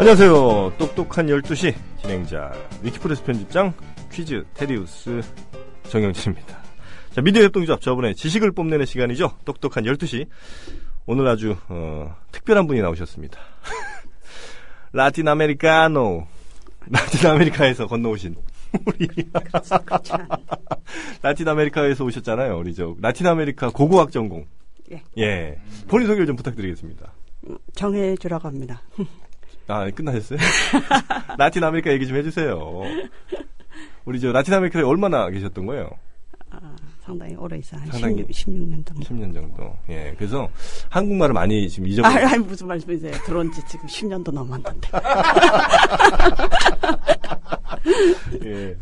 안녕하세요. 똑똑한 12시 진행자 위키프레스 편집장 퀴즈 테리우스 정영진입니다. 자, 미디어 협동조합 저번에 지식을 뽐내는 시간이죠. 똑똑한 12시. 오늘 아주 어, 특별한 분이 나오셨습니다. 라틴 아메리카노. 라틴 아메리카에서 건너오신 우리 라틴 아메리카에서 오셨잖아요. 우리 저 라틴 아메리카 고고학 전공. 예. 예. 본인 소개를 좀 부탁드리겠습니다. 정해 주라고 합니다. 아, 끝나셨어요? 라틴 아메리카 얘기 좀 해주세요. 우리 저 라틴 아메리카에 얼마나 계셨던 거예요? 아, 상당히 오래 있어. 한 상당히 16, 16 년 정도. 10년 정도. 예. 그래서 한국말을 많이 지금 아, 잊어버렸어요. 아니, 무슨 말씀이세요? 들어온 지 지금 10년도 넘었는데. 예.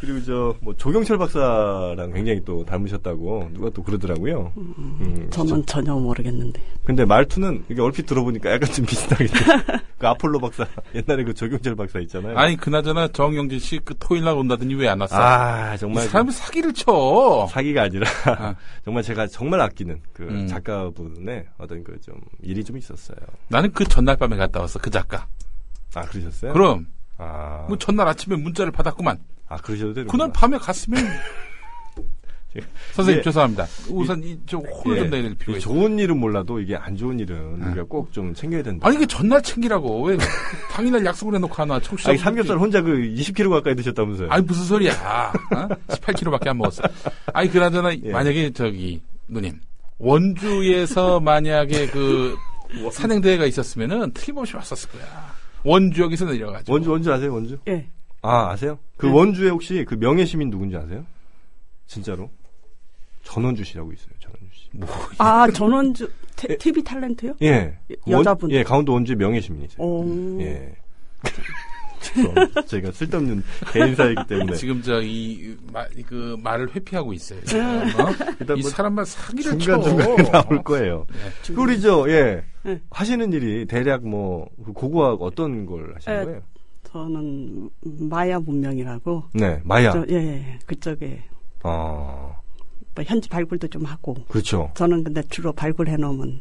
그리고 저 뭐 조경철 박사랑 굉장히 또 닮으셨다고 누가 또 그러더라고요. 음, 저는 전혀 모르겠는데. 근데 말투는 이게 얼핏 들어보니까 약간 좀 비슷하게. 그 아폴로 박사 옛날에 그 조경철 박사 있잖아요. 아니 그나저나 정영진 씨 그 토요일 날 온다더니 왜 안 왔어? 아, 이 정말 사람이 사기를 쳐. 사기가 아니라 아. 정말 제가 정말 아끼는 그 음. 작가분의 어떤 그 좀 일이 좀 있었어요. 나는 그 전날 밤에 갔다 왔어 그 작가. 아 그러셨어요? 그럼 아, 뭐 전날 아침에 문자를 받았구만. 아 그러셔도 되는 그날 밤에 갔으면 선생님 예. 죄송합니다. 우선 이좀 혼을 좀 내야 될 필요가 있어. 좋은 일은 몰라도 이게 안 좋은 일은 우리가 꼭 좀 챙겨야 된다. 아니 이게 전날 챙기라고 왜 당일날 약속을 해놓고 하나 청취자. 아니, 삼겹살 혼자 그 20kg 가까이 드셨다면서요? 아니 무슨 소리야? 어? 18kg밖에 안 먹었어. 아니 그나저나 예. 만약에 저기 누님 원주에서 만약에 그 산행대회가 있었으면은 틀림없이 왔었을 거야. 원주역에서 내려가지고. 원주 원주 아세요 원주? 예. 아 아세요? 그 네. 원주에 혹시 그 명예 시민 누군지 아세요? 진짜로? 전원주 씨라고 있어요. 전원주 씨. 뭐, 아, 전원주, 테- 예. TV 탤런트요? 예. 여자분. 원, 예, 강원도 원주에 명예 시민이세요. 오. 예. 제가 쓸데없는 개인사이기 때문에 지금 저이그 말을 회피하고 있어요. 지금. 어? 일단 이 뭐 사람만 사기를 중간 쳐. 중간에 나올 거예요. 네. 그 우리 저 예. 네. 하시는 일이 대략 뭐그 고고학 어떤 걸 하시는 예. 거예요? 저는 마야 문명이라고. 네, 마야. 저, 예, 예, 그쪽에 어, 뭐 현지 발굴도 좀 하고. 그렇죠. 저는 근데 주로 발굴해 놓으면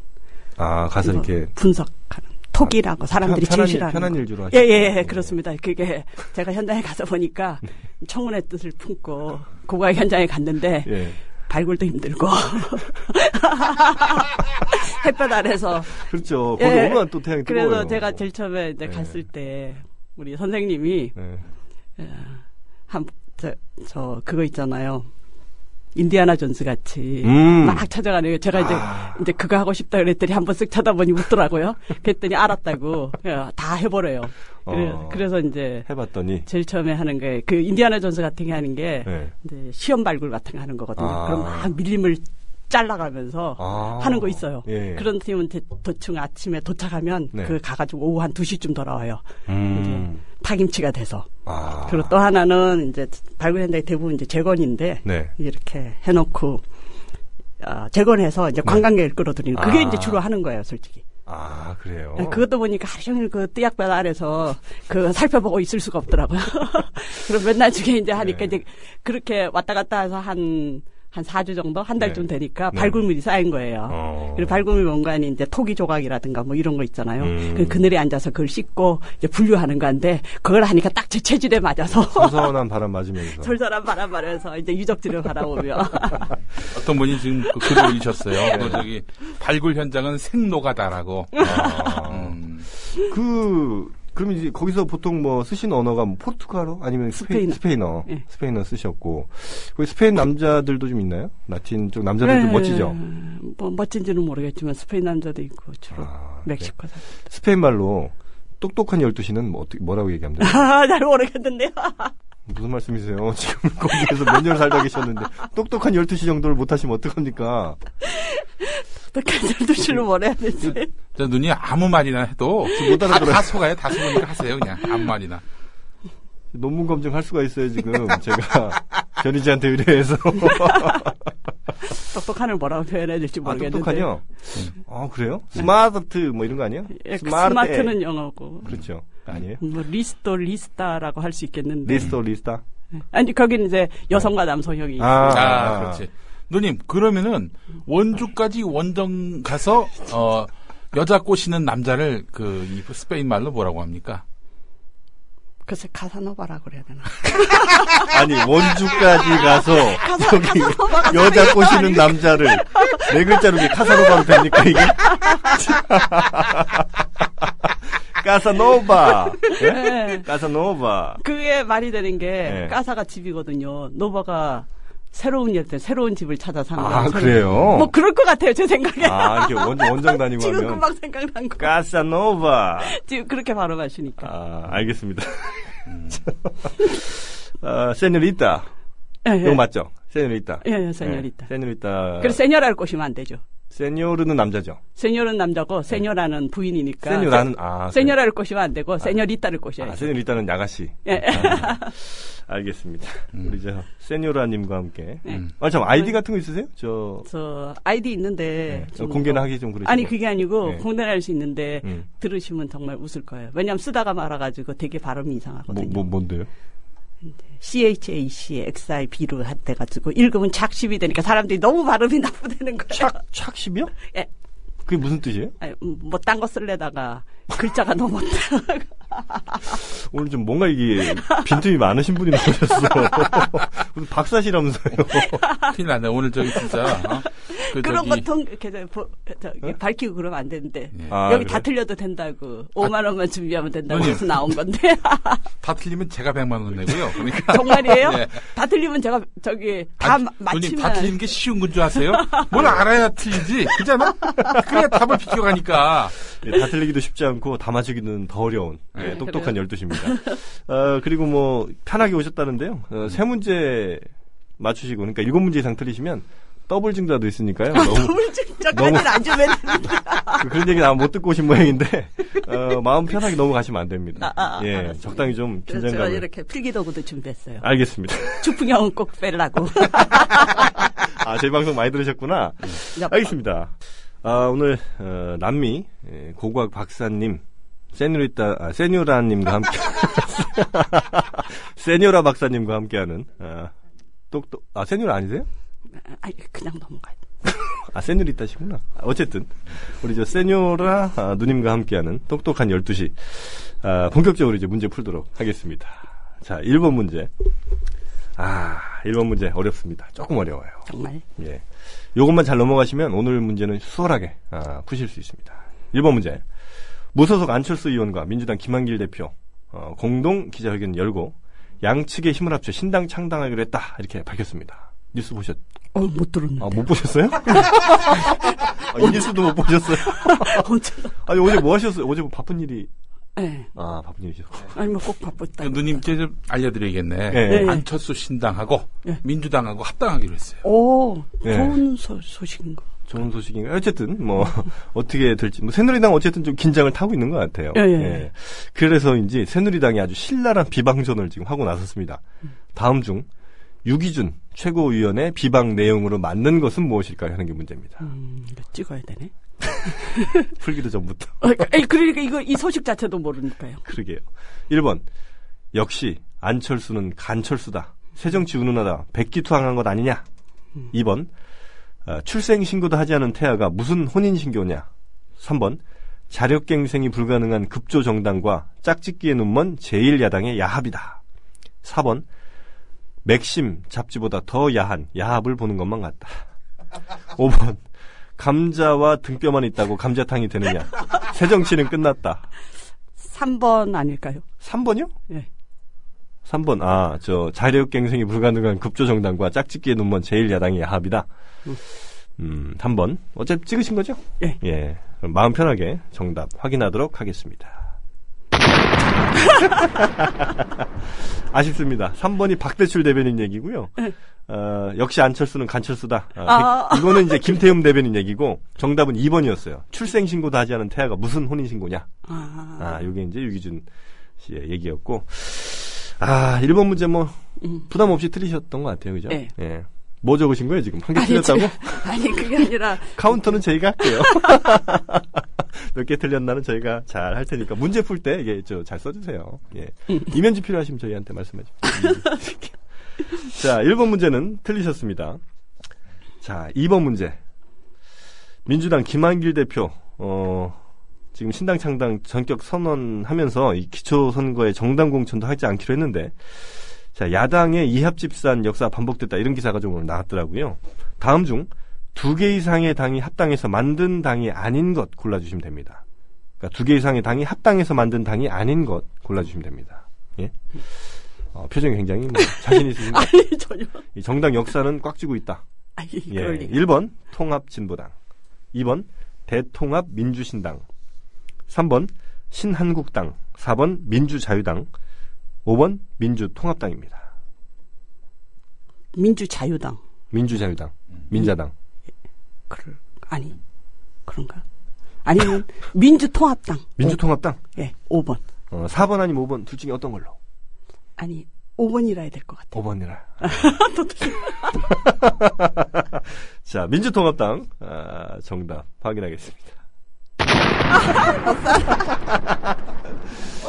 아 가서 이렇게 분석하는 톡이라고 사람들이 편- 편한 일- 편한 주로 예, 하시는 예, 예, 거예요. 그렇습니다. 그게 제가 현장에 가서 보니까 네. 청문회 뜻을 품고 고가 현장에 갔는데 예. 발굴도 힘들고 햇볕 아래서 그렇죠. 거기 예. 오면 또 태양이 뜨거워요. 그래서 제가 제일 처음에 이제 예. 갔을 때 우리 선생님이 예. 한저 저 그거 있잖아요. 인디아나 존스 같이 음. 막 찾아가는 거 제가 이제 이제 그거 하고 싶다 그랬더니 한번 쓱 쳐다보니 웃더라고요. 그랬더니 알았다고 예, 다 해버려요. 그래, 어. 그래서 이제 해봤더니 제일 처음에 하는 게 그 인디아나 존스 같은 게 하는 게 네. 이제 시험 발굴 같은 거 하는 거거든요. 아. 그럼 막 밀림을 잘라가면서 아. 하는 거 있어요. 예. 그런 팀은 대- 대충 아침에 도착하면 네. 그 가가지고 오후 한 2시쯤 돌아와요. 음. 파김치가 돼서. 아. 그리고 또 하나는 이제 발굴 현장이 대부분 이제 재건인데 네. 이렇게 해놓고 어, 재건해서 이제 관광객을 끌어들이는 그게 아. 이제 주로 하는 거예요, 솔직히. 아 그래요. 네, 그것도 보니까 하루 종일 그 띠약볕 아래서 그 살펴보고 있을 수가 없더라고요. 그럼 맨날 중에 이제 하니까 네. 이제 그렇게 왔다 갔다 해서 한, 한 4주 정도? 한 달쯤 네. 되니까 네. 발굴물이 쌓인 거예요. 어. 그리고 발굴물 공간이 이제 토기 조각이라든가 뭐 이런 거 있잖아요. 음. 그 그늘에 앉아서 그걸 씻고 이제 분류하는 건데 그걸 하니까 딱 제 체질에 맞아서 선선한 바람 맞으면서. 솔솔한 바람 말면서 이제 유적지를 바라보며 어떤 분이 지금 그 글을 올리셨어요. 그 저기 발굴 현장은 생노가다라고. 아. 음. 그 그럼 이제 거기서 보통 뭐 쓰신 언어가 뭐 포르투갈어 아니면 스페인, 스페인어. 스페인어 예. 스페인어 쓰셨고 거기 스페인 남자들도 좀 있나요? 라틴 쪽 남자들도 네, 멋지죠. 뭐 멋진지는 모르겠지만 스페인 남자도 있고 주로 아, 멕시코 사람. 스페인 말로 똑똑한 12시는 뭐 어떻게 뭐라고 얘기하면 돼요? 아, 잘 모르겠는데요. 무슨 말씀이세요? 지금 거기에서 몇 년 살다 계셨는데 똑똑한 12시 정도를 못 하시면 어떡합니까? 어떻게 잘도실을 뭐래야 되지? 저 눈이 아무 말이나 해도 못 다, 알아들어요. 다 속아요. 다 속으니까 하세요. 그냥 아무 말이나. 논문 검증할 수가 있어요, 지금. 제가 변희재한테 의뢰해서. 똑똑한을 뭐라고 표현해야 될지 아, 모르겠는데. 아, 그래요? 스마트 뭐 이런 거 아니에요? 예, smart. smart 는 영어고. 그렇죠. 아니에요? 뭐 listo lista라고 할 수 있겠는데. listo lista? 아니 거기는 이제 여성과 남성형이 있어요. 아, 아, 그렇지. 누님, 그러면은 원주까지 원정 가서 어 여자 꼬시는 남자를 그이 스페인 말로 뭐라고 합니까? 글쎄 카사노바라 그래야 되나? 아니 원주까지 가서 저기 여자 꼬시는 남자를 네 글자로 이게 카사노바로 됩니까 이게? 까사노바. 예? 네. 까사노바. 그게 말이 되는 게 네. casa가 집이거든요. nova가 새로운 일때 새로운 집을 찾아 사는 아 거예요. 그래요? 뭐 그럴 것 같아요 제 생각에. 아 이렇게 원, 원정 다니고 지금 하면 금방 생각난 거. 까사노바. 지금 그렇게 발음하시니까. 아 알겠습니다. 아 세뇨리타. 예, 예. 이거 맞죠? 세뇨리타. 예, 예, 세뇨리타. 네, 세뇨리타. 그래서 세뇨라를 꼬시면 안 되죠. 세뇨르는 남자죠. 세뇨는 남자고 세뇨라는 부인이니까. 세뇨라는 아 세, 뇨라를 꼬시면 안 되고 세뇨리따를 꼬셔야죠. 아, 세뇨리타는 야가씨. 예. 알겠습니다. 우리 저 세뇨라님과 함께. 네. 아참 아이디 같은 거 있으세요? 저 저 아이디 있는데 네, 좀 공개는 뭐- 하기 좀 그러시고. 아니 그게 아니고 네. 공개는 할수 있는데 음. 들으시면 정말 웃을 거예요. 왜냐하면 쓰다가 말아가지고 되게 발음이 뭐, 이상하거든요. 뭐 뭔데요? CHAC XIB로 돼가지고 읽으면 작십이 되니까 사람들이 너무 발음이 나쁘다는 거예요. 착 착십이요? 예. 그게 무슨 뜻이에요? 뭐딴 거 쓸래다가 글자가 너무 없다. 오늘 좀 뭔가 이게 빈틈이 많으신 분이 나오셨어. 무슨 박사시라면서요. 큰일 났네. 오늘 저기 진짜. 어? 그 그런 저기 저- 보- 저기 밝히고 그러면 안 되는데 예. 아, 여기 그래요? 다 틀려도 된다고 5만 원만 준비하면 된다고. 해서 나온 건데 다 틀리면 제가 100만 원 내고요. 그러니까 정말이에요? 네. 다 틀리면 제가 저기 다 아니, 마- 누님 맞히면 다 틀리는 게 쉬운 건 줄 아세요? 뭘 알아야 틀리지? 그잖아? 그래야 답을 비껴가니까. 예, 다 틀리기도 쉽지 않고 다 맞추기는 더 어려운 예, 네, 똑똑한 12시입니다. 어, 그리고 뭐 편하게 오셨다는데요. 어, 세 문제 맞추시고 그러니까 일곱 문제 이상 틀리시면 더블 증자도 있으니까요. 너무 더블 증자까지는 안 주면 되는데. 그런 얘기는 아마 못 듣고 오신 모양인데 어, 마음 편하게 넘어가시면 안 됩니다. 아, 아, 예, 알았어요. 적당히 좀 긴장감을. 이렇게 필기도구도 준비했어요. 알겠습니다. 주풍형은 꼭 빼려고. 아, 저희 방송 많이 들으셨구나. 알겠습니다. 아, 오늘 어, 남미 예, 고고학 박사님 세뇨리타 아, 세뇨라님과 함께 세뇨라 박사님과 함께하는 아, 똑똑 아 세뇨라 아니세요? 아니 그냥 넘어가요. 아 세뇨리타시구나. 아, 어쨌든 우리 저 세뇨라 아, 누님과 함께하는 똑똑한 12시 아, 본격적으로 이제 문제 풀도록 하겠습니다. 자, 1번 문제. 아, 1번 문제 어렵습니다. 조금 어려워요. 정말. 예. 요것만 잘 넘어가시면 오늘 문제는 수월하게 아, 푸실 수 있습니다. 1번 문제. 무소속 안철수 의원과 민주당 김한길 대표 어, 공동 기자회견 열고 양측의 힘을 합쳐 신당 창당하기로 했다 이렇게 밝혔습니다. 뉴스 보셨? 어, 못 들었는데. 아, 못 보셨어요? 아, 이 뉴스도 못 보셨어요? 아니 어제 뭐 하셨어요? 어제 뭐 바쁜 일이 네. 아 바쁜 일이셨어요. 아니 뭐 꼭 바빴다. 누님께 좀 알려드리겠네. 네. 안철수 신당하고 네. 민주당하고 합당하기로 했어요. 오, 네. 좋은 소, 소식인 거. 좋은 소 식인가요? 어쨌든 뭐 어떻게 될지 뭐 새누리당 어쨌든 좀 긴장을 타고 있는 것 같아요. 예, 예. 그래서인지 새누리당이 아주 신랄한 비방전을 지금 하고 나섰습니다. 다음 중 유기준 최고위원의 비방 내용으로 맞는 것은 무엇일까요? 하는 게 문제입니다. 음, 이거 찍어야 되네. 풀기도 전부터. 어, 그러니까 이거 이 소식 자체도 모르니까요. 그러게요. 1번 역시 안철수는 간철수다. 새정치 운운하다 백기투항한 것 아니냐. 2번 어, 출생 신고도 하지 않은 태아가 무슨 혼인 신고냐. 3번 자력갱생이 불가능한 급조 정당과 짝짓기에 눈먼 제1야당의 야합이다. 4번 맥심 잡지보다 더 야한 야합을 보는 것만 같다. 5번 감자와 등뼈만 있다고 감자탕이 되느냐. 새정치는 끝났다. 3번 아닐까요? 3번이요? 예. 3번, 아, 저, 자력갱생이 불가능한 급조정당과 짝짓기에 눈먼 제1야당의 야합이다. 음, 3번. 어차피 찍으신 거죠? 예. 예. 마음 편하게 정답 확인하도록 하겠습니다. 아쉽습니다. 3번이 박대출 대변인 얘기고요. 어, 역시 안철수는 간철수다. 아, 아. 백- 이거는 이제 김태흠 대변인 얘기고 정답은 2번이었어요. 출생 신고도 하지 않은 태아가 무슨 혼인 신고냐? 아, 아, 요게 이제 유기준 씨의 얘기였고. 아, 1번 문제 뭐, 음. 부담 없이 틀리셨던 것 같아요. 그죠? 네. 예. 뭐 적으신 거예요, 지금? 한 개 틀렸다고? 제가- 아니, 그게 아니라, 카운터는 저희가 할게요. 몇 개 틀렸나는 저희가 잘 할 테니까. 문제 풀 때, 이게, 저, 잘 써주세요. 예. 이면지 필요하시면 저희한테 말씀하십시오. 자, 1번 문제는 틀리셨습니다. 자, 2번 문제. 민주당 김한길 대표, 어, 지금 신당 창당 전격 선언하면서 이 기초 선거에 정당 공천도 하지 않기로 했는데 자, 야당의 이합 집산 역사 반복됐다 이런 기사가 좀 오늘 나왔더라고요. 다음 중 두 개 이상의 당이 합당해서 만든 당이 아닌 것 골라주시면 됩니다. 그러니까 두 개 이상의 당이 합당해서 만든 당이 아닌 것 골라주시면 됩니다. 예? 어, 표정이 굉장히 뭐 자신 있으신가요? 아니 전혀. 이 정당 역사는 꽉 쥐고 있다. 아니 예. 그럴 리. 1번 통합진보당, 2번 대통합 민주신당, 3번 신한국당, 4번 민주자유당, 5번 민주통합당입니다. 민주자유당. 민주자유당, 민자당. 그럴 아니 그런가? 아니면 민주통합당. 민주통합당. 예, 5번. 어, 4번 아니면 5번 둘 중에 어떤 걸로? 아니 5번이라 해야 될것 같아. 5번이라. 자, 민주통합당 아, 정답 확인하겠습니다.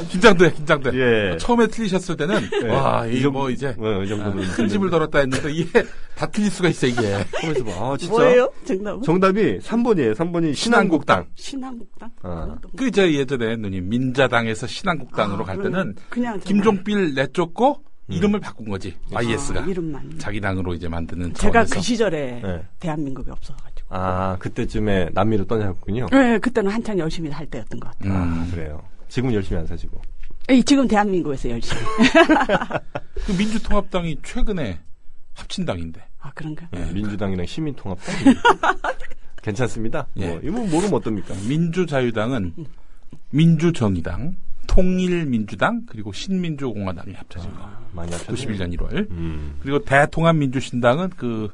긴장돼, 긴장돼. 예. 처음에 틀리셨을 때는 예. 와, 이 이게 정도- 뭐 이제 어, 이 정도면 큰 집을 돌았다 했는데 이게 다 틀릴 수가 있어 이게. 하면서 봐. 아, 진짜. 뭐예요? 정답은? 정답이 3번이에요. 3번이 신한국당. 신한국당. 아. 그저 예전에 누님 민자당에서 신한국당으로 아, 갈 때는 그냥 정말- 김종필 내쫓고 이름을 바꾼 거지. IS가 아, 이름만. 자기 당으로 이제 만드는 제가 차원에서. 그 시절에 네. 대한민국에 없어 가지고. 아, 그때쯤에 남미로 떠나셨군요. 네, 그때는 한참 열심히 할 때였던 것 같아요. 아, 음. 그래요. 지금은 열심히 안 사시고. 에이, 지금 대한민국에서 열심히. 그 민주통합당이 최근에 합친 당인데. 아, 그런가? 예. 민주당이랑 시민통합당. 괜찮습니다. 예. 뭐, 이거 모르면 어떻습니까? 민주자유당은 민주정의당, 통일민주당 그리고 신민주공화당이 합쳐진 거. 많이 합쳤네요. 91년 1월. 음. 그리고 대통합민주신당은 그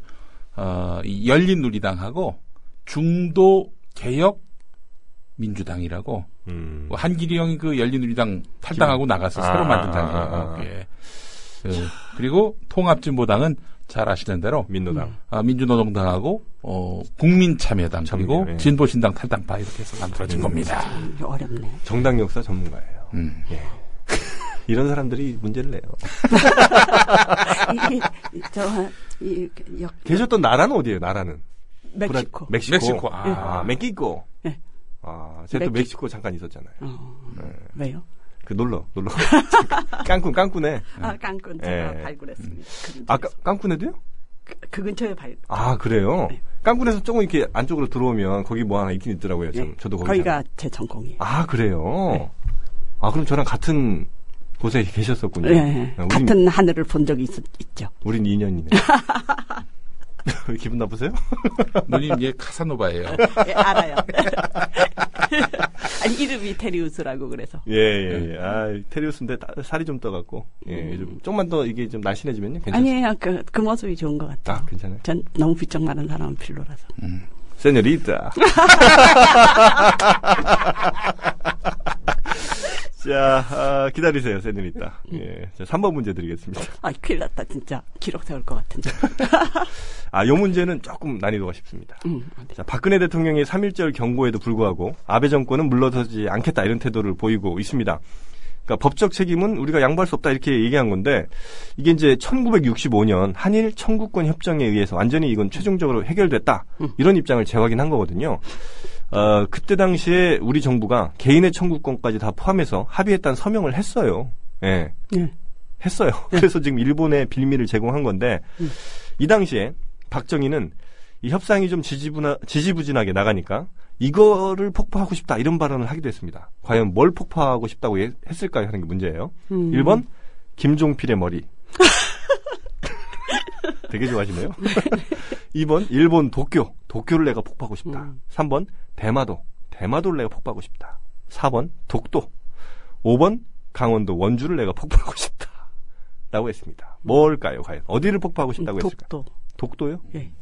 어, 이 열린우리당하고 중도 개혁 민주당이라고 음. 뭐 한길이 형이 그 열린우리당 탈당하고 나가서 아, 새로 만든 아, 당이에요. 아, 아. 예. 그, 그리고 통합진보당은 잘 아시는 대로 민노당. 아, 민주노동당하고 어, 국민참여당 그리고 참여, 예. 진보신당 탈당파 이렇게 해서 만들어진 음. 겁니다. 음, 어렵네. 정당 역사 전문가예요. 음. 이런 사람들이 문제를 내요. 저, 이, 역, 계셨던 나라는 어디예요, 나라는? 멕시코. 브라- 멕시코. 멕시코. 아, 아. 멕시코. 네. 아, 제가 또 멕시- 멕시코 잠깐 있었잖아요. 어, 네. 왜요? 그 놀러, 놀러. 깡꾼, 깡꾼에. 아, 깡꾼 제가 예. 발굴했습니다. 그. 아, 깡- 깡꾼에도요? 그, 그 근처에 발, 아, 그래요? 네. 깡꾼에서 조금 이렇게 안쪽으로 들어오면 거기 뭐 하나 있긴 있더라고요. 참. 예, 저도 거기. 거기가 제 전공이에요. 아, 그래요? 네. 아, 그럼 저랑 같은 곳에 계셨었군요. 예, 아, 우린, 같은 하늘을 본 적이 있, 있죠. 우린 인연이네. 기분 나쁘세요? 누님 얘 카사노바예요. 예, 알아요. 아니, 이름이 테리우스라고 그래서. 예, 예, 예. 아, 테리우스인데 따- 살이 좀 떠갖고. 예, 좀, 좀만 더 이게 좀 날씬해지면요. 괜찮아요. 아니에요. 그, 그 모습이 좋은 것 같아요. 아, 괜찮아요. 전 너무 비쩍 마른 사람은 별로라서. 세뇨리타. 자, 아, 기다리세요, 세뇨리타. 예. 자, 3번 문제 드리겠습니다. 아, 큰일 났다, 진짜. 기록 세울 것 같은데. 아, 요 문제는 조금 난이도가 쉽습니다. 음, 네. 자, 박근혜 대통령의 3.1절 경고에도 불구하고 아베 정권은 물러서지 않겠다 이런 태도를 보이고 있습니다. 그러니까 법적 책임은 우리가 양보할 수 없다 이렇게 얘기한 건데 이게 이제 1965년 한일 청구권 협정에 의해서 완전히 이건 최종적으로 해결됐다 이런 입장을 재확인한 거거든요. 어, 그때 당시에 우리 정부가 개인의 청구권까지 다 포함해서 합의했다는 서명을 했어요. 예. 예. 했어요. 그래서 지금 일본에 빌미를 제공한 건데 이 당시에 박정희는 이 협상이 좀 지지부나, 지지부진하게 나가니까 이거를 폭파하고 싶다 이런 발언을 하기도 했습니다. 과연 뭘 폭파하고 싶다고 예- 했을까요 하는 게 문제예요. 음. 1번 김종필의 머리. 되게 좋아하시네요. 2번 일본 도쿄. 도쿄를 내가 폭파하고 싶다. 음. 3번 대마도. 대마도를 내가 폭파하고 싶다. 4번 독도. 5번 강원도 원주를 내가 폭파하고 싶다. 라고 했습니다. 뭘까요, 과연? 어디를 폭파하고 싶다고 했을까요? 독도. 독도요? 예.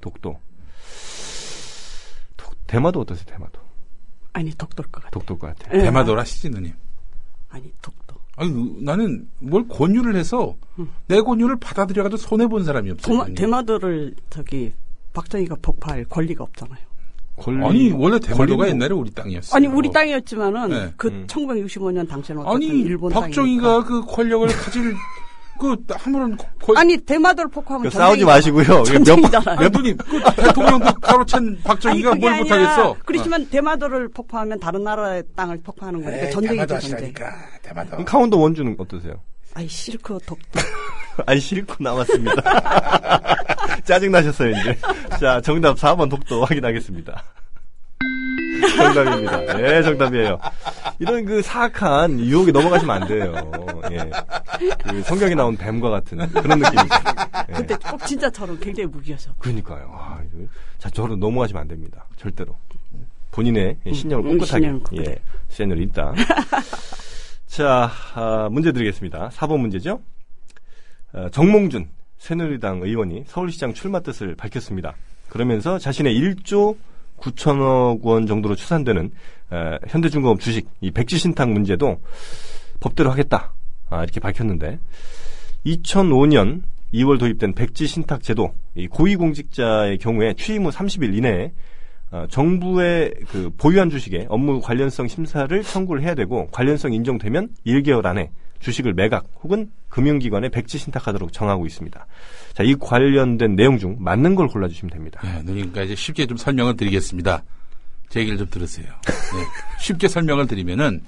독도. 독- 대마도 어떠세요, 대마도? 아니, 독도일 것 같아. 독도일 것 같아요. 예. 대마도라시지 누님. 아니, 독도. 아니 나는 뭘 권유를 해서 내 권유를 받아들여가지고 손해 본 사람이 없어요. 대마도를 저기 박정희가 폭파할 권리가 없잖아요. 권리- 아니 원래 대마도가 권리는- 옛날에 우리 땅이었어요. 아니 우리 땅이었지만은 네. 그 음. 1965년 당시에는 어쨌든 아니 일본 박정희가 땅이니까. 그 권력을 가질 그 아무런 거의 아니 대마도를 폭파하면 그 싸우지. 마시고요. 몇 번- 전쟁이잖아요. 아, 누님 그 대통령도 가로챈 아니, 박정희가 그게 뭘 아니라 못하겠어? 그렇지만 대마도를 폭파하면 다른 나라의 땅을 폭파하는 거니까 에이, 전쟁이죠 전쟁. 대마도. 그럼 강원도 원주는 어떠세요? 아이 싫고 덥. 아니 싫고 나왔습니다. 짜증 나셨어요 이제. 자 정답 4번 독도 확인하겠습니다. 정답입니다. 네 정답이에요. 이런 그 사악한 유혹에 넘어가시면 안 돼요. 예. 그 성경에 나온 뱀과 같은 그런 느낌이죠. 예. 근데 꼭 진짜처럼 굉장히 무기여서. 그러니까요. 아, 이거, 자, 저로 넘어가시면 안 됩니다. 절대로. 본인의 신념을 음, 꿋꿋하게 신념을 꿋꿋하게. 예, 세뇌를 있다. 자, 아, 문제 드리겠습니다. 4번 문제죠. 어, 정몽준 새누리당 의원이 서울시장 출마 뜻을 밝혔습니다. 그러면서 자신의 1조 9천억 원 정도로 추산되는 어, 현대중공업 주식 이 백지신탁 문제도 법대로 하겠다 아, 이렇게 밝혔는데 2005년 2월 도입된 백지신탁 제도 이 고위공직자의 경우에 취임 후 30일 이내에 어, 정부의 그 보유한 주식의 업무 관련성 심사를 청구를 해야 되고 관련성 인정되면 1개월 안에 주식을 매각 혹은 금융기관에 백지 신탁하도록 정하고 있습니다. 자, 이 관련된 내용 중 맞는 걸 골라주시면 됩니다. 네, 그러니까 이제 쉽게 좀 설명을 드리겠습니다. 제 얘기를 좀 들으세요. 네, 쉽게 설명을 드리면은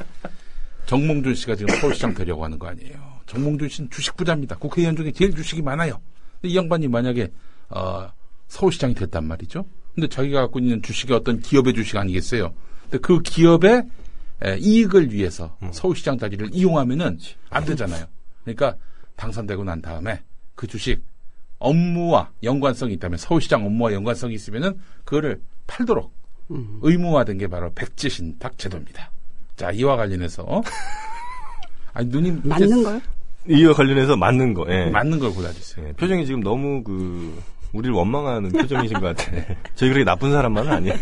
정몽준 씨가 지금 서울시장 되려고 하는 거 아니에요. 정몽준 씨는 주식 부자입니다. 국회의원 중에 제일 주식이 많아요. 이 양반이 만약에 어, 서울시장이 됐단 말이죠. 근데 자기가 갖고 있는 주식이 어떤 기업의 주식 아니겠어요. 근데 그 기업의 에, 이익을 위해서 서울시장 자리를 이용하면은 안 되잖아요. 그러니까 당선되고 난 다음에 그 주식 업무와 연관성이 있다면 서울시장 업무와 연관성이 있으면은 그거를 팔도록 의무화된 게 바로 백지신탁 제도입니다. 자 이와 관련해서 아니 누님 맞는 거요? 이와 관련해서 맞는 거. 예. 맞는 걸 골라주세요. 예, 표정이 지금 너무 그 우리를 원망하는 표정이신 것 같아. 저희 그렇게 나쁜 사람만은 아니에요.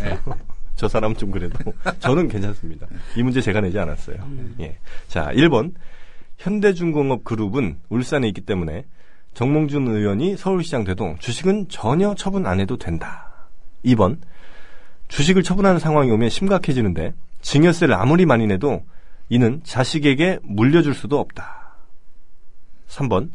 저 사람은 좀 그래도 저는 괜찮습니다. 이 문제 제가 내지 않았어요. 예. 자, 1번 현대중공업 그룹은 울산에 있기 때문에 정몽준 의원이 서울시장 돼도 주식은 전혀 처분 안 해도 된다. 2번 주식을 처분하는 상황이 오면 심각해지는데 증여세를 아무리 많이 내도 이는 자식에게 물려줄 수도 없다. 3번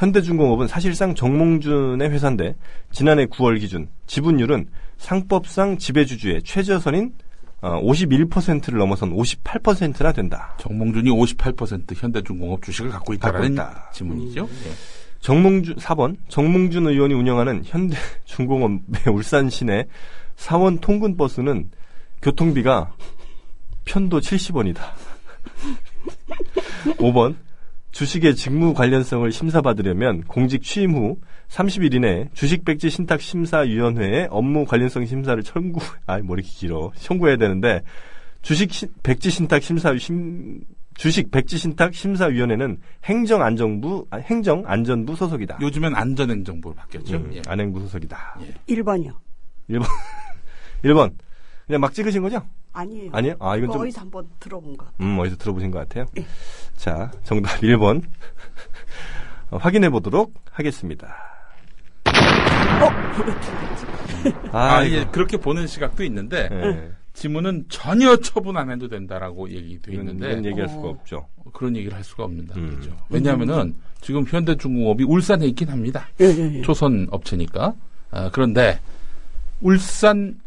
현대중공업은 사실상 정몽준의 회사인데 지난해 9월 기준 지분율은 상법상 지배주주의 최저선인 51%를 넘어선 58%나 된다. 정몽준이 58% 현대중공업 주식을 갖고 있다라는 갖고 있다. 지문이죠. 예. 정몽준 4번 정몽준 의원이 운영하는 현대중공업의 울산 시내 사원 통근 버스는 교통비가 편도 70원이다. 5번 주식의 직무 관련성을 심사받으려면 공직 취임 후 30일 이내에 주식백지 신탁 심사위원회에 업무 관련성 심사를 청구 아이 뭐 이렇게 길어 청구해야 되는데 주식 시- 백지 신탁 심사 심 주식 백지 신탁 심사위원회는 행정안전부 아, 행정안전부 소속이다. 요즘엔 안전행정부로 바뀌었죠. 음, 예. 안행부 소속이다. 1번이요. 1번 1번 그냥 막 찍으신 거죠? 아니에요. 아니에요? 아 이건 좀 어디서 한번 들어본 것. 음, 어디서 들어보신 것 같아요. 예. 자, 정답 1번. 어, 확인해 보도록 하겠습니다. 아, 아, 이거. 예, 그렇게 보는 시각도 있는데 예. 지문은 전혀 처분 안 해도 된다라고 얘기돼 이런, 있는데 이런 얘기할 수가 어. 없죠. 그런 얘기를 할 수가 없는다는 음. 거죠. 왜냐하면은 지금 현대중공업이 울산에 있긴 합니다. 예, 예, 예. 조선 업체니까. 아, 그런데 울산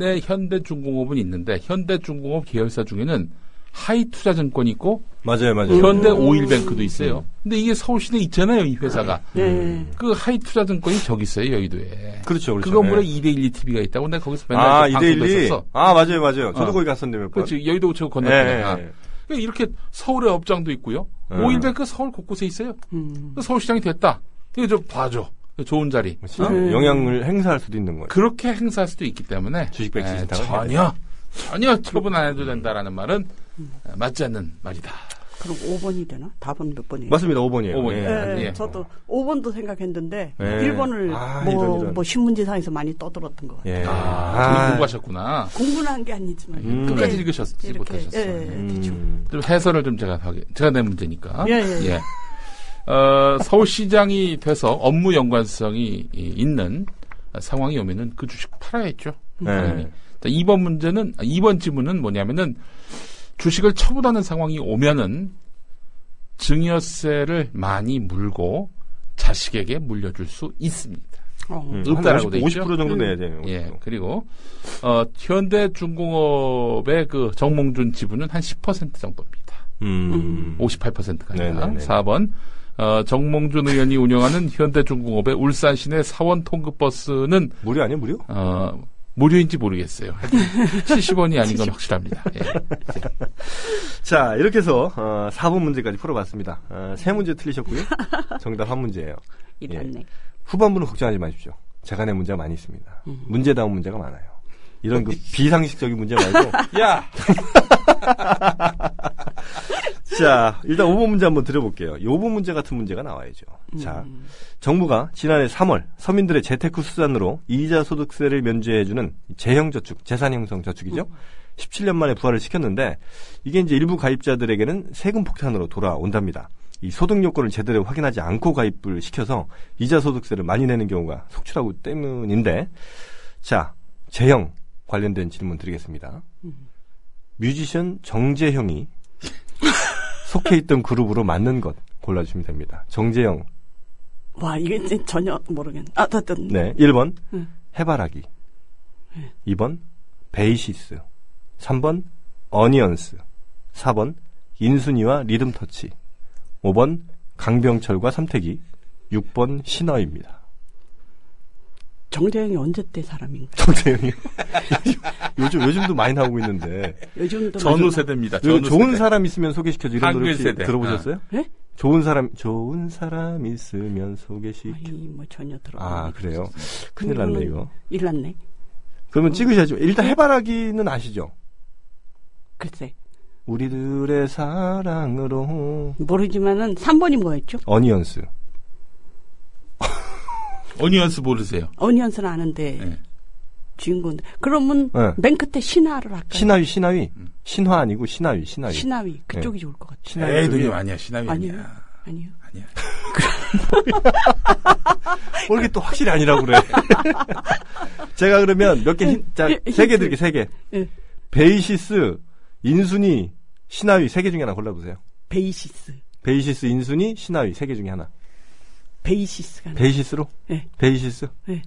에 현대중공업은 있는데 현대중공업 계열사 중에는 하이투자증권이 있고 맞아요, 맞아요. 현대 오일뱅크도 있어요. 근데 이게 서울시내 있잖아요, 이 회사가. 예, 예. 그 하이투자증권이 저기 있어요, 여의도에. 그렇죠, 그렇죠. 그건 뭐래 예. 2대1 TV가 있다고 내가 거기서 맨날 아, 그 방송도 2대1이. 했었어. 아, 맞아요, 맞아요. 저도 어. 거기 갔었는데 몇 번. 그렇지, 여의도 우체국 예, 건너편에. 예, 아. 예. 그러니까 이렇게 서울에 업장도 있고요. 음. 오일뱅크 서울 곳곳에 있어요. 음. 서울시장이 됐다. 이거 좀 봐줘. 좋은 자리. 진짜 음. 영향을 행사할 수도 있는 거예요. 그렇게 행사할 수도 있기 때문에 주식 백지 에, 전혀 전혀 처분 안 해도 된다라는 말은 에, 맞지 않는 말이다. 그럼 5번이 되나? 답은 몇 번이에요? 맞습니다, 5번이에요. 5번. 예, 예. 저도 5번도 생각했는데 예. 1번을 아, 뭐, 이런, 이런. 뭐 신문지상에서 많이 떠들었던 것 같아요. 예. 아, 아. 공부하셨구나. 공부는 한 게 아니지만 음. 끝까지 예, 읽으셨지 이렇게, 못하셨어요. 예, 예, 음. 대충. 좀 해설을 좀 제가 하게 제가 낸 문제니까. 예, 예, 예. 어, 서울시장이 돼서 업무 연관성이 이- 있는 상황이 오면은 그 주식 팔아야겠죠. 당연히. 네. 자, 2번 문제는 아, 2번 질문은 뭐냐면은 주식을 처분하는 상황이 오면은 증여세를 많이 물고 자식에게 물려줄 수 있습니다. 어. 음, 없다라고 한돼 50%, 있죠? 50% 정도 내야 돼요. 예, 그리고 어, 현대중공업의 그 정몽준 지분은 한 10% 정도입니다. 음. 58%가 아니라 네네네. 4번 어, 정몽준 의원이 운영하는 현대중공업의 울산 시내 사원 통급버스는 무료 아니에요, 무료? 어, 무료인지 모르겠어요. 70원이 아닌 건 확실합니다. 예. 자, 이렇게 해서 어, 4번 문제까지 풀어봤습니다. 어, 세 문제 틀리셨고요. 정답 한 문제예요. 이랬네. 후반부는 걱정하지 마십시오. 제가 낸 문제가 많이 있습니다. 음. 문제 다운 문제가 많아요. 이런 그 비상식적인 문제 말고. 야, 자, 일단 5번 문제 한번 드려볼게요. 5번 문제 같은 문제가 나와야죠. 자, 음. 정부가 지난해 3월 서민들의 재테크 수단으로 이자 소득세를 면제해주는 재형저축, 재산형성 저축이죠. 17년 만에 부활을 시켰는데 이게 이제 일부 가입자들에게는 세금 폭탄으로 돌아온답니다. 이 소득 요건을 제대로 확인하지 않고 가입을 시켜서 이자 소득세를 많이 내는 경우가 속출하고 때문인데 자 재형 관련된 질문 드리겠습니다. 뮤지션 정재형이 속해 있던 그룹으로 맞는 것 골라주시면 됩니다. 정재형 와, 이게 전혀 모르겠네. 아, 더, 더. 네 1번 응. 해바라기 2번 베이시스 3번 어니언스 4번 인순이와 리듬터치 5번 강병철과 삼태기 6번 신화입니다. 정재영이 언제 때 사람인가? 정재형이요? 요즘 요즘도 많이 나오고 있는데 요즘도 전후 세대입니다. 요 전후 좋은 세대. 사람 있으면 소개시켜줘 이런 노래 혹시 세대. 들어보셨어요? 예? 좋은 사람 좋은 사람 있으면 소개시켜 아니, 뭐 전혀 들어. 아 그래요? 큰일 났네 이거 일 났네. 그러면 찍으셔야죠 일단 해바라기는 아시죠? 글쎄. 우리들의 사랑으로 모르지만은 3번이 뭐였죠? 어니언스 어니언스 모르세요? 어니언스는 아는데 네. 주인공. 그러면 네. 맨 끝에 신화를 할까요? 신하위 신하위 신화 아니고 신하위 신하위 신화위. 그쪽이 좋을 것 같아요. 신하위 에이, 누님 아니야. 아니에요. 아니야. 아니요. 아니야. 뭐 이렇게 또 확실히 아니라고 그래 제가 그러면 몇개 예, 자세 개 힌트. 드릴게 세개 예. 베이시스 인순이 신하위 세 개 중에 하나 골라보세요 베이시스. 베이시스 인순이 신하위 세 개 중에 하나 베이시스가. 베이시스로 네. 베이시스 네.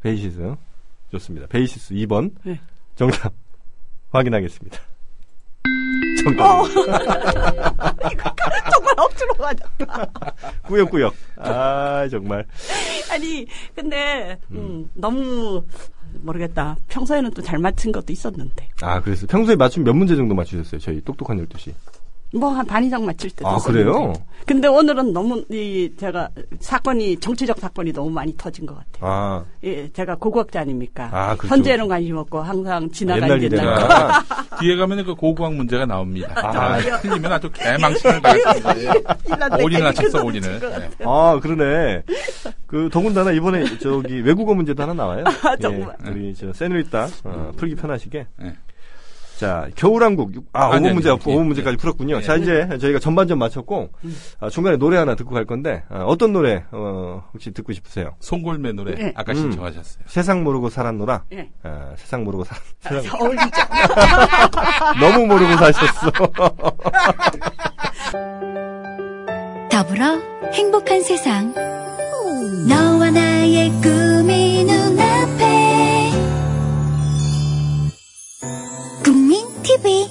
베이시스 좋습니다 베이시스 2번 네. 정답 확인하겠습니다 정답 어. 정말 억지로 가자. 꾸역꾸역 아 정말 아니, 근데, 음, 너무, 모르겠다. 평소에는 또 잘 맞춘 것도 있었는데. 아 그래서 평소에 맞춤 몇 문제 정도 맞추셨어요 저희 똑똑한 12시 뭐, 한 반 이상 맞출 때도 아, 있었는데. 그래요? 근데 오늘은 너무, 이, 제가, 사건이, 정치적 사건이 너무 많이 터진 것 같아요. 아 예, 제가 고고학자 아닙니까? 아, 그렇죠. 현재는 관심 없고, 항상 지나간 옛날 뒤에 가면은 그 고고학 문제가 나옵니다. 아, 틀리면 아주 개망신을 당했습니다. 올인을 하셨어, 올인을. 네. 아, 그러네. 그, 더군다나 이번에 저기 외국어 문제도 하나 나와요. 아, 정말. 예, 우리 저 세누리따 어, 풀기 편하시게. 네. 자, 겨울왕국. 육- 아, 아니, 5번 아니, 문제, 아니, 5번 예, 문제까지 예. 풀었군요. 예. 자, 이제 저희가 전반전 마쳤고, 음. 아, 중간에 노래 하나 듣고 갈 건데, 아, 어떤 노래, 어, 혹시 듣고 싶으세요? 송골매 노래 네. 아까 음. 신청하셨어요. 세상 모르고 살았노라. 예. 아, 세상 모르고 살, 세상, 어울리죠. 너무 모르고 사셨어. 더불어 행복한 세상. 너와 나의 꿈이 눈앞에. TV.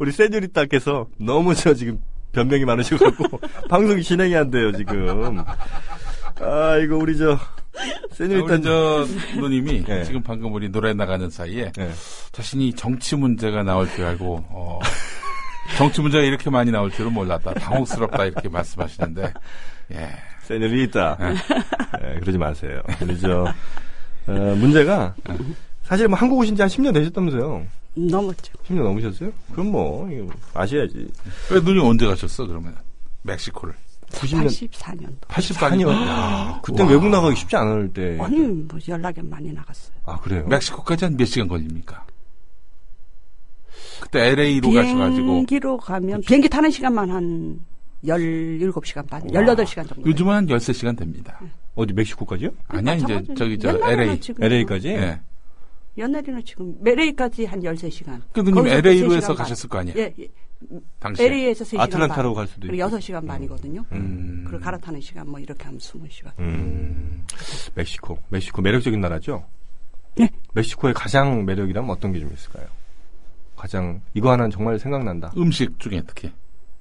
우리 세뇨리따께서 너무 저 지금 변명이 많으셔갖고 방송이 진행이 안 돼요 지금. 아 이거 우리 저 세뇨리따 우리 저 누님이 네. 지금 방금 우리 노래 나가는 사이에 네. 자신이 정치 문제가 나올 줄 알고 어, 정치 문제가 이렇게 많이 나올 줄은 몰랐다. 당혹스럽다 이렇게 말씀하시는데 예. 세뇨리따 네, 그러지 마세요. 우리 저 어, 문제가 사실 뭐 한국 오신 지 한 10년 되셨다면서요? 넘었죠. 10년 넘으셨어요? 그럼 뭐 이거 아셔야지. 왜 누님 언제 가셨어 그러면 멕시코를 90년 84년도. 84년. 야, 그때 외국 나가기 쉽지 않을 때. 아니, 뭐 연락이 많이 나갔어요. 아 그래요? 멕시코까지 한 몇 시간 걸립니까? 그때 LA로 가셔가지고 비행기로 가면, 비행기 타는 시간만 한 17시간 반, 18시간 정도. 요즘은 한 13시간 됩니다. 어디 멕시코까지요? 아니야 이제. 저기 저 LA 지금 LA까지? 예. 옛날에는 지금 LA까지 한 13시간. 그 누님 LA로 해서 가셨을 거 아니에요? 예, 예. 당시에. LA에서 3시간 아틀란타로 반. 갈 수도 있고. 6시간 반이거든요. 음. 그리고 갈아타는 시간 뭐 이렇게 하면 20시간. 음, 멕시코. 멕시코 매력적인 나라죠? 네. 멕시코의 가장 매력이라면 어떤 게 좀 있을까요? 가장, 이거 하나는 정말 생각난다. 음식 중에 특히.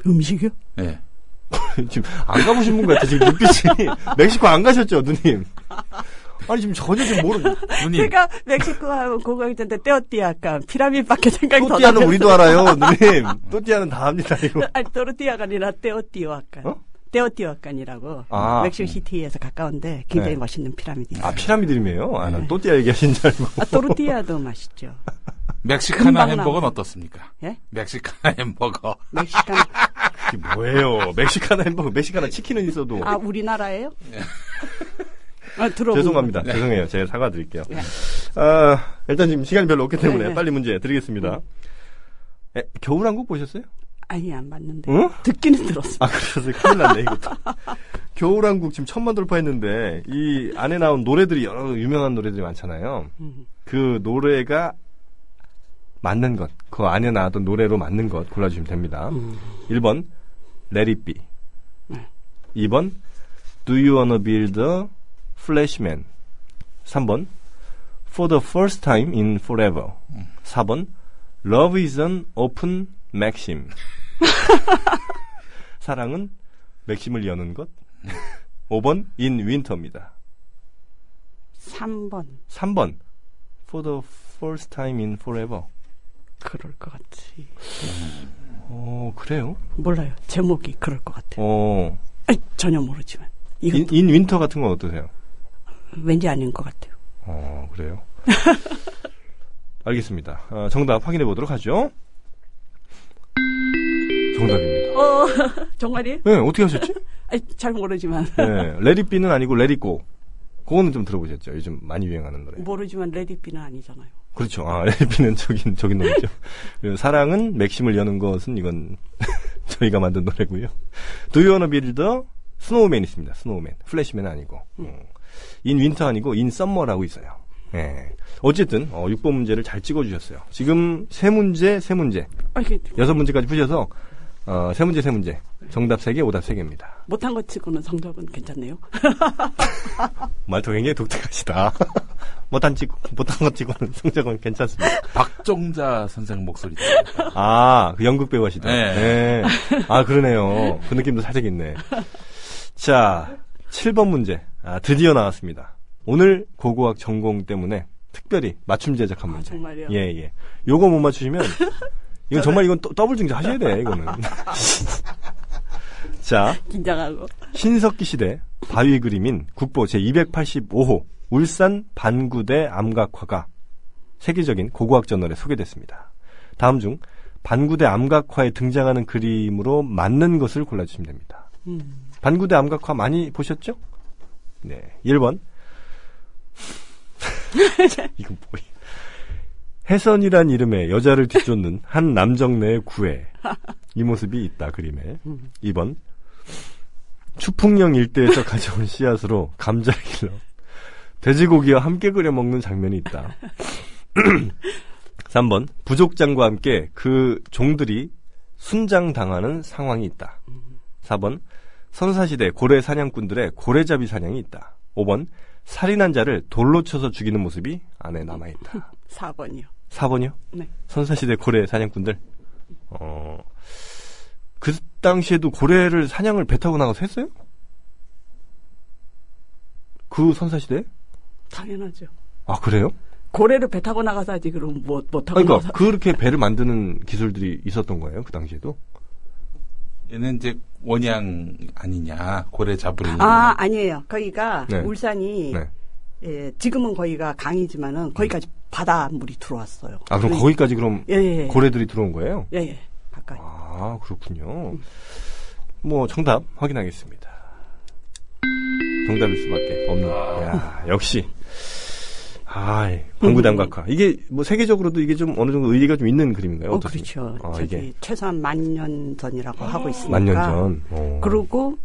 음식이요? 예. 지금 안 가보신 분 같아. 지금 눈빛이. 멕시코 안 가셨죠, 누님? 아니, 지금 전혀 지금 모르, 누님, 제가 멕시코 하면 고강전데 떼어띠아까 피라미드밖에 생각이 더 나요. 우리도 알아요, 누님. 또띠아는 다 압니다, 이거. 아니 또르띠아가 아니라 떼어띠아까. 어? 떼어띠아까니라고 아. 멕시코 시티에서 가까운데 굉장히 네. 멋있는 피라미드. 아, 피라미드 이름이에요? 아, 난 네. 또띠아 얘기하신 줄 알고. 아, 또르띠아도 맛있죠. 멕시카나 햄버거는 나오네. 어떻습니까? 예? 멕시카나 햄버거. 이게 뭐예요? 멕시카나 햄버거, 멕시카나 치킨은 있어도. 아, 우리나라예요? 아. 죄송합니다. 죄송해요. 제가 사과드릴게요. 네. 아, 일단 지금 시간이 별로 없기 때문에 네. 빨리 문제 드리겠습니다. 에, 겨울왕국 보셨어요? 아니, 안 봤는데. 응? 듣기는 들었어. 아, 그래서 큰일 났네, 이것도. 겨울왕국 지금 천만 돌파했는데, 이 안에 나온 노래들이 여러 유명한 노래들이 많잖아요. 음. 그 노래가 맞는 것, 그 안에 나왔던 노래로 맞는 것 골라주시면 됩니다. 음. 1번, Let It Be. 네. 2번, Do You Wanna Build a Flashman? 3번, For the First Time in Forever. 4번, Love is an Open Maxim. 사랑은 맥심을 여는 것. 5번, In Winter입니다. 3번. 3번, For the First Time in Forever. 그럴 것 같지. 어, 그래요? 몰라요. 제목이 그럴 것 같아요. 어, 아니, 전혀 모르지만. In, In Winter 같은 건 어떠세요? 왠지 아닌 것 같아요. 어, 그래요? 알겠습니다. 어, 정답 확인해 보도록 하죠. 정답입니다. 어, 정말이에요? 네, 어떻게 하셨지? 아니, 잘 모르지만. 네, 레디비는 아니고 레디고. 그거는 좀 들어보셨죠? 요즘 많이 유행하는 노래. 모르지만 Let It Be는 아니잖아요. 그렇죠. 아, Let It Be는 저긴, 저긴 노래죠. 사랑은 맥심을 여는 것은 이건 저희가 만든 노래고요. Do you wanna build a snowman 있습니다. Snowman. 플래시맨 아니고. 음. In Winter 아니고 In Summer라고 있어요. 예. 어쨌든 어, 6번 문제를 잘 찍어주셨어요. 지금 세 문제, 세 문제, 아, 이게 여섯 문제까지 푸셔서 어, 세 문제, 세 문제. 정답 세 개, 오답 세 개입니다. 못한 것 치고는 성적은 괜찮네요. 말투 굉장히 독특하시다. 못한 찍, 못한 것 치고는 성적은 괜찮습니다. 박종자 선생 목소리. 아, 그 연극 배우 하시다. 네. 네. 아, 그러네요. 그 느낌도 살짝 있네. 자, 7번 문제. 아, 드디어 나왔습니다. 오늘 고고학 전공 때문에 특별히 맞춤 제작한 아, 문제. 정말요? 예, 예. 요거 못 맞추시면, 이건 정말 이건 더- 더블 증자 하셔야 돼, 이거는. 자, 긴장하고. 신석기 시대 바위 그림인 국보 제285호 울산 반구대 암각화가 세계적인 고고학 저널에 소개됐습니다. 다음 중 반구대 암각화에 등장하는 그림으로 맞는 것을 골라주시면 됩니다. 음. 반구대 암각화 많이 보셨죠? 네. 1번. 이건 뭐야. 혜선이란 이름의 여자를 뒤쫓는 한 남정네의 구애. 이 모습이 있다, 그림에. 2번. 추풍령 일대에서 가져온 씨앗으로 감자를 길러 돼지고기와 함께 끓여 먹는 장면이 있다. 3번. 부족장과 함께 그 종들이 순장당하는 상황이 있다. 4번. 선사시대 고래 사냥꾼들의 고래잡이 사냥이 있다. 5번. 살인한 자를 돌로 쳐서 죽이는 모습이 안에 남아있다. 4번이요. 4번이요? 네. 선사시대 고래 사냥꾼들. 어, 그 당시에도 고래를 사냥을 배 타고 나가서 했어요? 그 선사시대? 당연하죠. 아, 그래요? 고래를 배 타고 나가서 하지, 그럼 뭐, 못 타고 그러니까, 나가서. 그렇게 배를 만드는 기술들이 있었던 거예요, 그 당시에도? 얘는 이제 원양 아니냐 고래 잡으려는. 아, 아니에요. 거기가 네. 울산이 네. 예, 지금은 거기가 강이지만은 거기까지 바닷물이 들어왔어요. 아, 그럼 그러니- 거기까지 그럼 예, 예. 고래들이 들어온 거예요? 예, 예. 가까이. 아, 그렇군요. 뭐, 정답 확인하겠습니다. 정답일 수밖에 없는. 야 역시. 아, 방구 담각화. 이게 뭐 세계적으로도 이게 좀 어느 정도 의의가 좀 있는 그림인가요? 어? 그렇죠. 아, 저기 이게 최소한 만 년 전이라고 하고 있으니까. 만년 전. 어. 그리고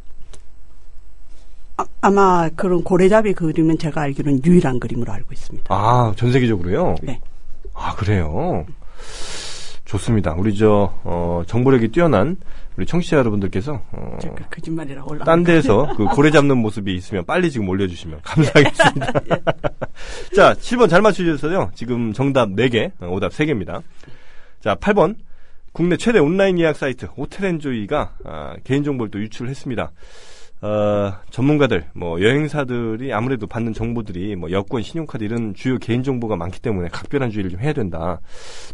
아, 마 그런 고래잡이 그림은 제가 알기로는 유일한 그림으로 알고 있습니다. 아, 전 세계적으로요? 네. 아, 그래요? 좋습니다. 우리 저 어, 정보력이 뛰어난 우리 청취자 여러분들께서 어, 저그 거짓말이라고 올라. 딴 데에서 그 고래 잡는 모습이 있으면 빨리 지금 올려주시면 감사하겠습니다. 자, 7번 잘 맞추셨어요. 지금 정답 4개, 어, 오답 3개입니다. 자, 8번. 국내 최대 온라인 예약 사이트 호텔앤조이가 아, 개인정보를 또 유출했습니다. 어, 전문가들, 뭐 여행사들이 아무래도 받는 정보들이 뭐 여권, 신용카드 이런 주요 개인 정보가 많기 때문에 각별한 주의를 좀 해야 된다.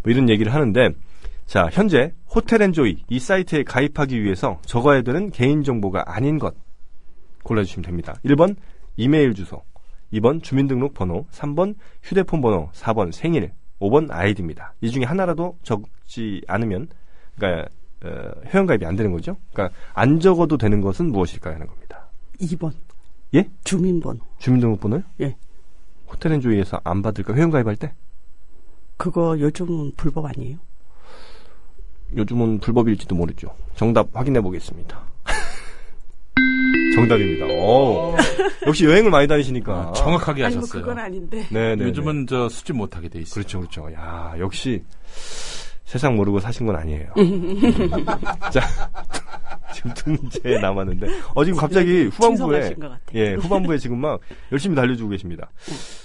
뭐 이런 얘기를 하는데 자, 현재 호텔앤조이 이 사이트에 가입하기 위해서 적어야 되는 개인 정보가 아닌 것 골라주시면 됩니다. 1번 이메일 주소, 2번 주민등록번호, 3번 휴대폰 번호, 4번 생일, 5번 아이디입니다. 이 중에 하나라도 적지 않으면 그러니까 어, 회원가입이 안 되는 거죠. 그러니까 안 적어도 되는 것은 무엇일까요 하는 겁니다. 2번. 예? 주민번호. 주민등록번호요? 예. 호텔앤조이에서 안 받을까 회원가입할 때? 그거 요즘은 불법 아니에요? 요즘은 불법일지도 모르죠. 정답 확인해 보겠습니다. 정답입니다. 오. 역시 여행을 많이 다니시니까. 아, 정확하게 아니 뭐 하셨어요. 그건 아닌데. 네, 네. 요즘은 저 수집 못하게 돼 있어요. 그렇죠, 그렇죠. 야, 역시 세상 모르고 사신 건 아니에요. 자, 지금 두 문제 남았는데, 어 지금 갑자기 후반부에. 예, 후반부에 지금 막 열심히 달려주고 계십니다.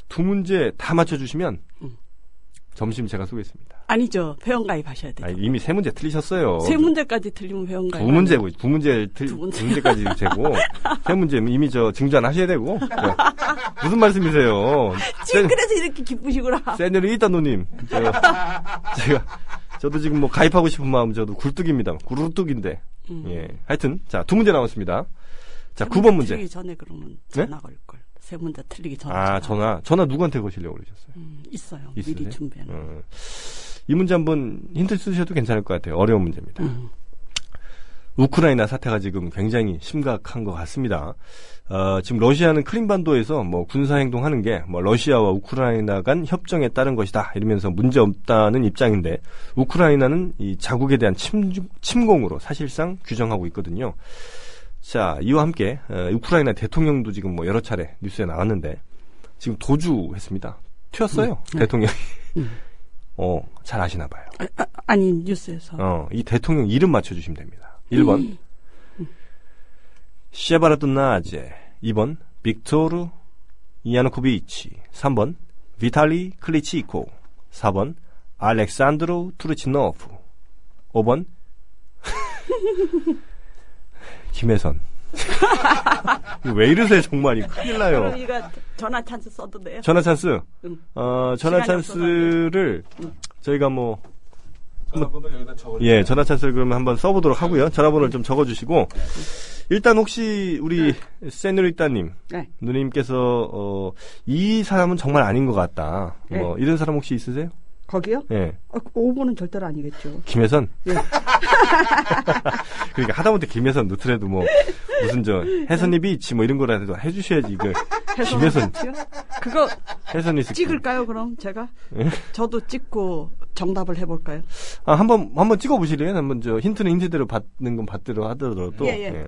두 문제 다 맞춰주시면 음. 점심 제가 쏘겠습니다. 아니죠. 회원가입 하셔야 돼요. 아니, 이미 세 문제 틀리셨어요. 세 문제까지 틀리면 회원가입. 두 문제고 두 문제 틀, 두두 문제. 문제 까지 되고 세 문제면 이미 저 증전 하셔야 되고 저, 무슨 말씀이세요? 지금 그래서 이렇게 기쁘시구나. 세뇨리이타 누님 저, 제가 저도 지금 뭐 가입하고 싶은 마음 저도 굴뚝입니다. 굴뚝인데 음. 예 하여튼 자 두 문제 남았습니다. 자세 9번 문제 틀리기 전에 그러면 네? 전화 걸 걸. 세 문제 틀리기 전에. 아 전화 전화 누구한테 거시려고 그러셨어요? 음, 있어요. 있으세요? 미리 준비하는. 어, 이 문제 한번 힌트 쓰셔도 괜찮을 것 같아요. 어려운 문제입니다. 음. 우크라이나 사태가 지금 굉장히 심각한 것 같습니다. 어, 지금 러시아는 크림반도에서 뭐 군사 행동하는 게 뭐 러시아와 우크라이나 간 협정에 따른 것이다 이러면서 문제 없다는 입장인데 우크라이나는 이 자국에 대한 침, 침공으로 사실상 규정하고 있거든요. 자 이와 함께 어, 우크라이나 대통령도 지금 뭐 여러 차례 뉴스에 나왔는데 지금 도주했습니다. 튀었어요 대통령이. 어, 잘 아시나 봐요. 아, 아니 뉴스에서. 어, 이 대통령 이름 맞춰주시면 됩니다. 1번, 셰바르드 나제. 2번, 빅토르 이아누코비치. 3번, 비탈리 클리치코. 4번, 알렉산드로 투르치노프. 5번, 김혜선. 왜 이러세요, 정말. 이거 큰일 나요. 이거 전화 찬스 써도 돼요? 전화 찬스. 응. 어, 전화 시간이 없어서 안 찬스를 저희가 뭐, 전화번호 여기다 적어. 예, 전화 찬스를 그러면 한번 써보도록 하고요. 전화번호를 좀 적어주시고 일단 혹시 우리 세누리따님 네. 누님께서 어, 이 사람은 정말 아닌 것 같다. 뭐 이런 사람 혹시 있으세요? 거기요? 예, 어, 5번은 절대로 아니겠죠. 김혜선. 예. 그러니까 하다못해 김혜선 넣더라도 뭐 무슨 저 혜선이 비치 뭐 이런 거라도 해주셔야지 이거 김혜선 그거 혜선이. 찍을까요, 그럼 제가? 예? 저도 찍고 정답을 해볼까요? 아 한번 한번 찍어보실래요? 한번 저 힌트는 힌트대로 받는 건 받대로 하더라도. 예, 예.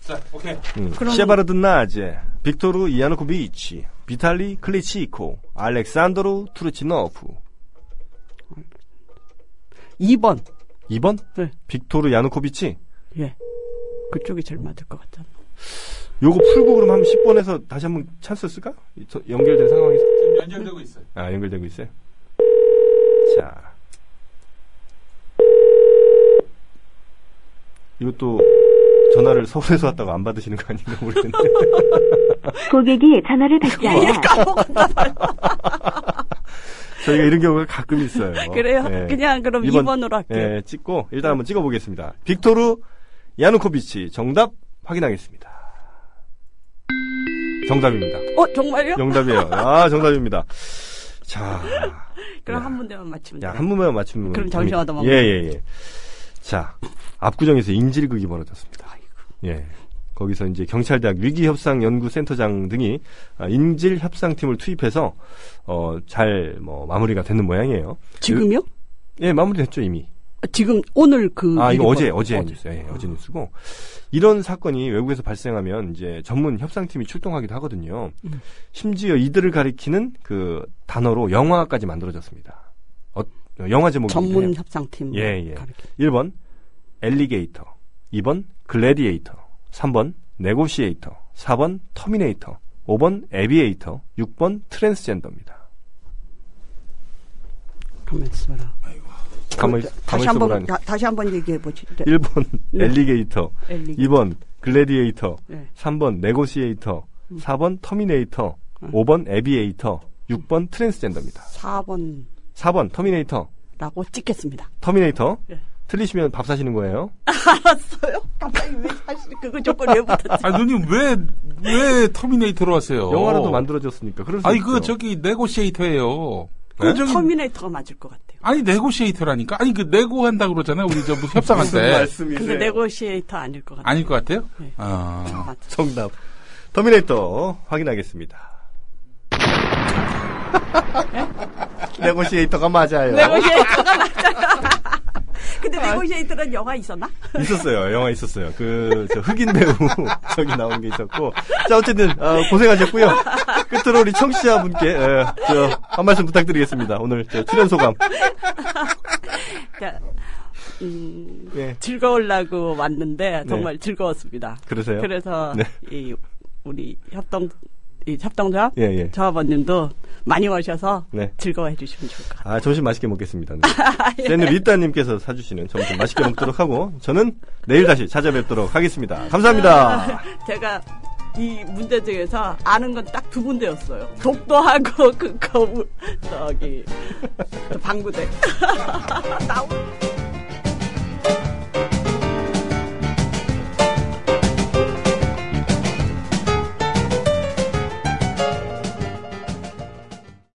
자, 오케이. 음, 그럼- 셰바르드 나제, 빅토르 이아누코비치, 비탈리 클리치코, 알렉산드로 투르치노프. 2번. 2번? 네. 빅토르 야누코비치. 예. 그쪽이 제일 맞을 것 같잖아. 요거 풀고 그럼 한 10번에서 다시 한번 찬스 쓸까? 연결된 상황에서. 지금 연결되고 있어요. 아, 연결되고 있어요. 자. 이것도 전화를 서울에서 왔다고 안 받으시는 거 아닌가 모르겠네. 고객이 전화를 받지 않아 저희가 이런 경우가 가끔 있어요. 그래요? 예. 그냥 그럼 이번- 2번 으로 할게요. 예, 찍고 일단 한번 찍어보겠습니다. 빅토르 야누코비치 정답 확인하겠습니다. 정답입니다. 어, 정말요? 정답이에요. 아, 정답입니다. 자, 그럼 야. 한 문제만 맞추면 야, 돼요. 한 문만 맞추면 그럼 됩니다. 정신 얻어먹는 예, 예, 예. 자, 압구정에서 인질극이 벌어졌습니다. 예. 거기서 이제 경찰대학 위기협상연구센터장 등이 아, 인질협상팀을 투입해서 어, 잘 뭐 마무리가 되는 모양이에요. 지금요? 예, 마무리됐죠 이미. 아, 지금 오늘 그 아, 이거 어제, 벌- 어제 뉴스요. 예, 어제 뉴스고. 이런 사건이 외국에서 발생하면 이제 전문 협상팀이 출동하기도 하거든요. 음. 심지어 이들을 가리키는 그 단어로 영화까지 만들어졌습니다. 어, 영화 제목이 전문 협상팀. 예, 예. 가르쳐. 1번 alligator, 2번 글래디에이터, 3번 네고시에이터, 4번 터미네이터, 5번 에비에이터, 6번 트랜스젠더입니다. 가만 있어라. 가만히, 다시 한번. 다- 다시 한번 얘기해 보지. 1번 네. alligator, 엘리. 2번 글래디에이터, 네. 3번 네고시에이터, 음. 4번 터미네이터, 5번 에비에이터, 6번 트랜스젠더입니다. 4번라고 4번 터미네이터, 찍겠습니다. 터미네이터. 네. 틀리시면 밥 사시는 거예요. 알았어요? 갑자기 왜 사실 그거 조건 왜 붙었지? 아 누님 왜 왜 터미네이터로 하세요? 영화로도 만들어졌으니까. 그럴 수 아니 있죠. 그 저기 네고시에이터예요. 네? 그 저기 터미네이터가 맞을 것 같아요. 아니 네고시에이터라니까. 아니 그 네고 한다 그러잖아요. 우리 저 무슨 협상할 무슨 때 말씀이세요? 근데 네고시에이터 아닐 것 같아요. 아닐 것 같아요. 네. 아. 정답. 터미네이터 확인하겠습니다. 네고시에이터가 맞아요. 네고시에이터가 맞아요. 근데 네고시에이터는 영화 있었나? 있었어요. 영화 있었어요. 그, 저 흑인 배우, 저기 나온 게 있었고. 자, 어쨌든, 어, 고생하셨고요. 끝으로 우리 청취자분께, 에, 저, 한 말씀 부탁드리겠습니다. 오늘 저 출연 소감. 자, 음, 예. 즐거우려고 왔는데 정말 즐거웠습니다. 그러세요? 그래서 네. 이 우리 협동 이 협동조합 예, 예. 조합원님도 많이 오셔서 네. 즐거워해 주시면 좋을 것 같아요. 아, 점심 맛있게 먹겠습니다. 네. 샌드 리따님께서 사주시는 점심 맛있게 먹도록 하고, 저는 내일 다시 찾아뵙도록 하겠습니다. 감사합니다. 제가 이 문제 중에서 아는 건 딱두 문제였어요. 독도하고 그 거울 저기 저 반구대. 나오.